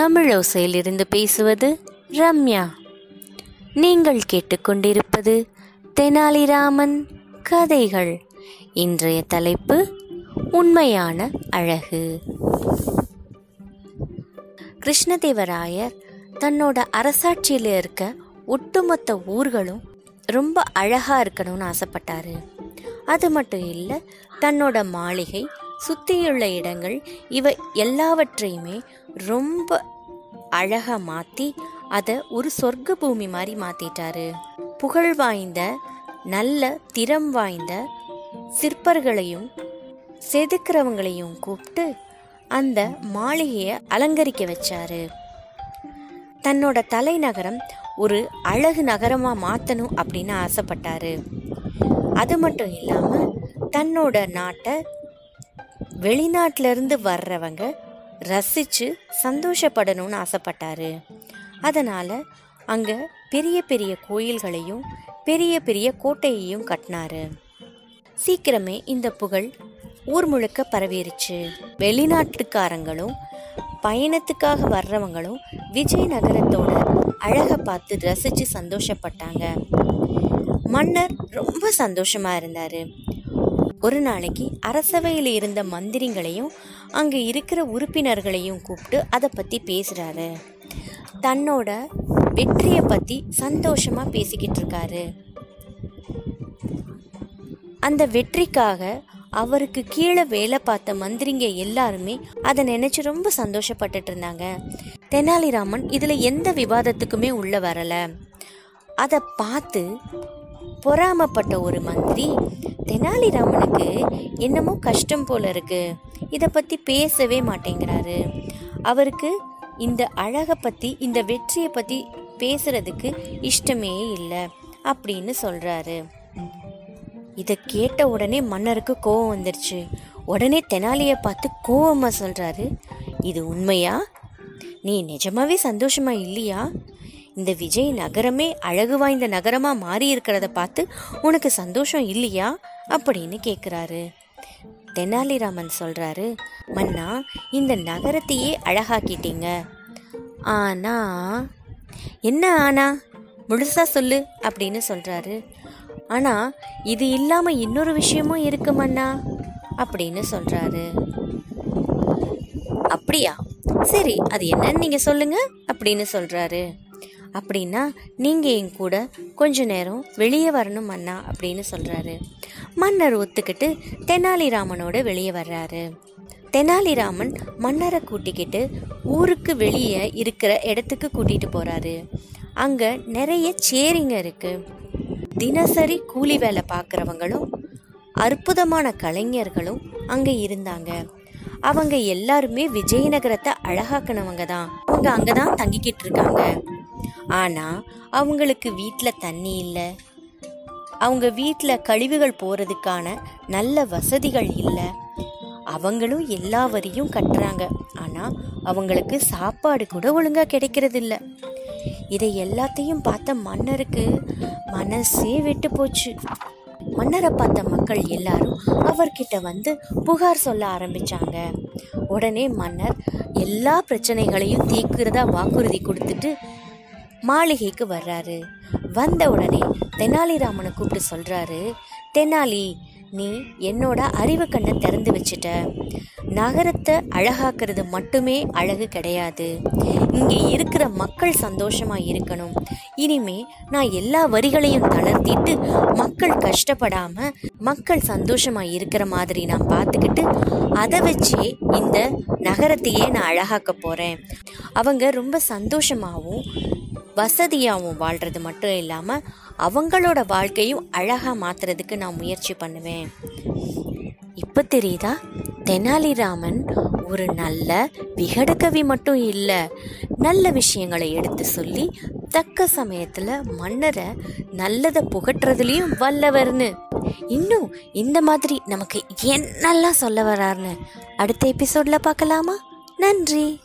தமிழோசையிலிருந்து பேசுவது ரம்யா. நீங்கள் கேட்டுக்கொண்டிருப்பது தெனாலிராமன் கதைகள். இன்றைய தலைப்பு உண்மையான அழகு. கிருஷ்ணதேவராயர் தன்னோட அரசாட்சியில் இருக்க ஒட்டுமொத்த ஊர்களும் ரொம்ப அழகா இருக்கணும்னு ஆசைப்பட்டாரு. அது மட்டும் இல்லை தன்னோட மாளிகை சுற்றியுள்ள இடங்கள் இவை எல்லாவற்றையுமே ரொம்ப அழகாக மாற்றி அதை ஒரு சொர்க்க பூமி மாதிரி மாற்றிட்டாரு புகழ் வாய்ந்த நல்ல திறம் வாய்ந்த சிற்பர்களையும் செதுக்கிறவங்களையும் கூப்பிட்டு அந்த மாளிகையை அலங்கரிக்க வச்சாரு. தன்னோட தலைநகரம் ஒரு அழகு நகரமாக மாற்றணும் அப்படின்னு ஆசைப்பட்டாரு. அது மட்டும் இல்லாமல் தன்னோட நாட்டை வெளிநாட்டிலிருந்து வர்றவங்க ரசித்து சந்தோஷப்படணும்னு ஆசைப்பட்டாரு. அதனால் அங்கே பெரிய பெரிய கோயில்களையும் பெரிய பெரிய கோட்டையையும் கட்டினாரு. சீக்கிரமே இந்த புகழ் ஊர் முழுக்க பரவிருச்சு. வெளிநாட்டுக்காரங்களும் பயணத்துக்காக வர்றவங்களும் விஜயநகரத்தோட அழகை பார்த்து ரசித்து சந்தோஷப்பட்டாங்க. மன்னர் ரொம்ப சந்தோஷமாக இருந்தார். ஒரு நாளைக்கு அரசவையில் இருந்த மந்திரிங்களையும் அங்கே இருக்கிற உறுப்பினர்களையும் கூப்பிட்டு அதை பற்றி பேசுகிறாரு தன்னோட வெற்றியை பற்றி சந்தோஷமாக பேசிக்கிட்டு இருக்காரு. அந்த வெற்றிக்காக அவருக்கு கீழே வேலை பார்த்த மந்திரிங்க எல்லாருமே அதை நினைச்சு ரொம்ப சந்தோஷப்பட்டுட்டு இருந்தாங்க. தெனாலிராமன் இதில் எந்த விவாதத்துக்குமே உள்ள வரல. அதை பார்த்து பொறாமப்பட்ட ஒரு மந்திரி தெனாலிராமனுக்கு என்னமோ கஷ்டம் போல இருக்கு. இதை பற்றி பேசவே மாட்டேங்கிறாரு. அவருக்கு இந்த அழகை பற்றி இந்த வெற்றியை பற்றி பேசுறதுக்கு இஷ்டமே இல்லை அப்படின்னு சொல்றாரு. இதை கேட்ட உடனே மன்னருக்கு கோவம் வந்துருச்சு. உடனே தெனாலியை பார்த்து கோவமாக சொல்கிறாரு இது உண்மையா? நீ நிஜமாவே சந்தோஷமா இல்லையா? இந்த விஜய் நகரமே அழகு வாய்ந்த நகரமாக மாறி இருக்கிறத பார்த்து உனக்கு சந்தோஷம் இல்லையா? அப்படின்னு கேட்குறாரு தெனாலிராமன் சொல்கிறாரு மன்னா இந்த நகரத்தையே அழகாக்கிட்டீங்க. ஆனா என்ன ஆனா? முழுசா சொல்லு அப்படின்னு சொல்கிறாரு ஆனா இது இல்லாமல் இன்னொரு விஷயமும் இருக்கு மன்னா அப்படின்னு சொல்கிறாரு அப்படியா? சரி அது என்னன்னு நீங்கள் சொல்லுங்க அப்படின்னு சொல்கிறாரு அப்படின்னா நீங்கள் என் கூட கொஞ்ச நேரம் வெளியே வரணும் மன்னா அப்படின்னு சொல்கிறாரு மன்னர் ஒத்துக்கிட்டு தெனாலிராமனோட வெளியே வர்றாரு. தெனாலிராமன் மன்னரை கூட்டிக்கிட்டு ஊருக்கு வெளியே இருக்கிற இடத்துக்கு கூட்டிகிட்டு போகிறாரு அங்கே நிறைய சேரிங்க இருக்குது தினசரி கூலி வேலை பார்க்குறவங்களும் அற்புதமான கலைஞர்களும் அங்கே இருந்தாங்க. அவங்க எல்லாருமே விஜயநகரத்தை அழகாக்குனவங்க தான். அவங்க தான் தங்கிக்கிட்டு இருக்காங்க. ஆனா அவங்களுக்கு வீட்டில் தண்ணி இல்லை. அவங்க வீட்டில் கழிவுகள் போறதுக்கான நல்ல வசதிகள் இல்லை. அவங்களும் எல்லா வரியும் கட்டுறாங்க. ஆனா அவங்களுக்கு சாப்பாடு கூட ஒழுங்கா கிடைக்கிறதில்ல. இதை எல்லாத்தையும் பார்த்த மன்னருக்கு மனசே விட்டு போச்சு. மன்னரை பார்த்த மக்கள் எல்லாரும் அவர்கிட்ட வந்து புகார் சொல்ல ஆரம்பிச்சாங்க. உடனே மன்னர் எல்லா பிரச்சனைகளையும் தீர்க்கிறதா வாக்குறுதி கொடுத்துட்டு மாளிகைக்கு வர்றாரு. வந்த உடனே தெனாலிராமனை கூப்பிட்டு சொல்றாரு தெனாலி நீ என்னோட அறிவு கண்ணை திறந்து வச்சுட்ட. நகரத்தை அழகாக்குறது மட்டுமே அழகு கிடையாது. இங்கே இருக்கிற மக்கள் சந்தோஷமாக இருக்கணும். இனிமே நான் எல்லா வரிகளையும் தளர்த்திட்டு மக்கள் கஷ்டப்படாமல் மக்கள் சந்தோஷமாக இருக்கிற மாதிரி நான் பார்த்துக்கிட்டு அதை வச்சே இந்த நகரத்தையே நான் அழகாக்க போகிறேன் அவங்க ரொம்ப சந்தோஷமாகவும் வசதியாகவும் வாழ்கிறது மட்டும் இல்லாமல் அவங்களோட வாழ்க்கையும் அழகாக மாற்றுறதுக்கு நான் முயற்சி பண்ணுவேன். இப்போ தெரியுதா? தெனாலிராமன் ஒரு நல்ல விகடகவி மட்டும் இல்லை நல்ல விஷயங்களை எடுத்து சொல்லி தக்க சமயத்தில் மன்னரை நல்லதை புகட்டுறதுலேயும் வல்லவர்னு. இன்னும் இந்த மாதிரி நமக்கு என்னெல்லாம் சொல்ல வராருன்னு அடுத்த எபிசோடில் பார்க்கலாமா? நன்றி.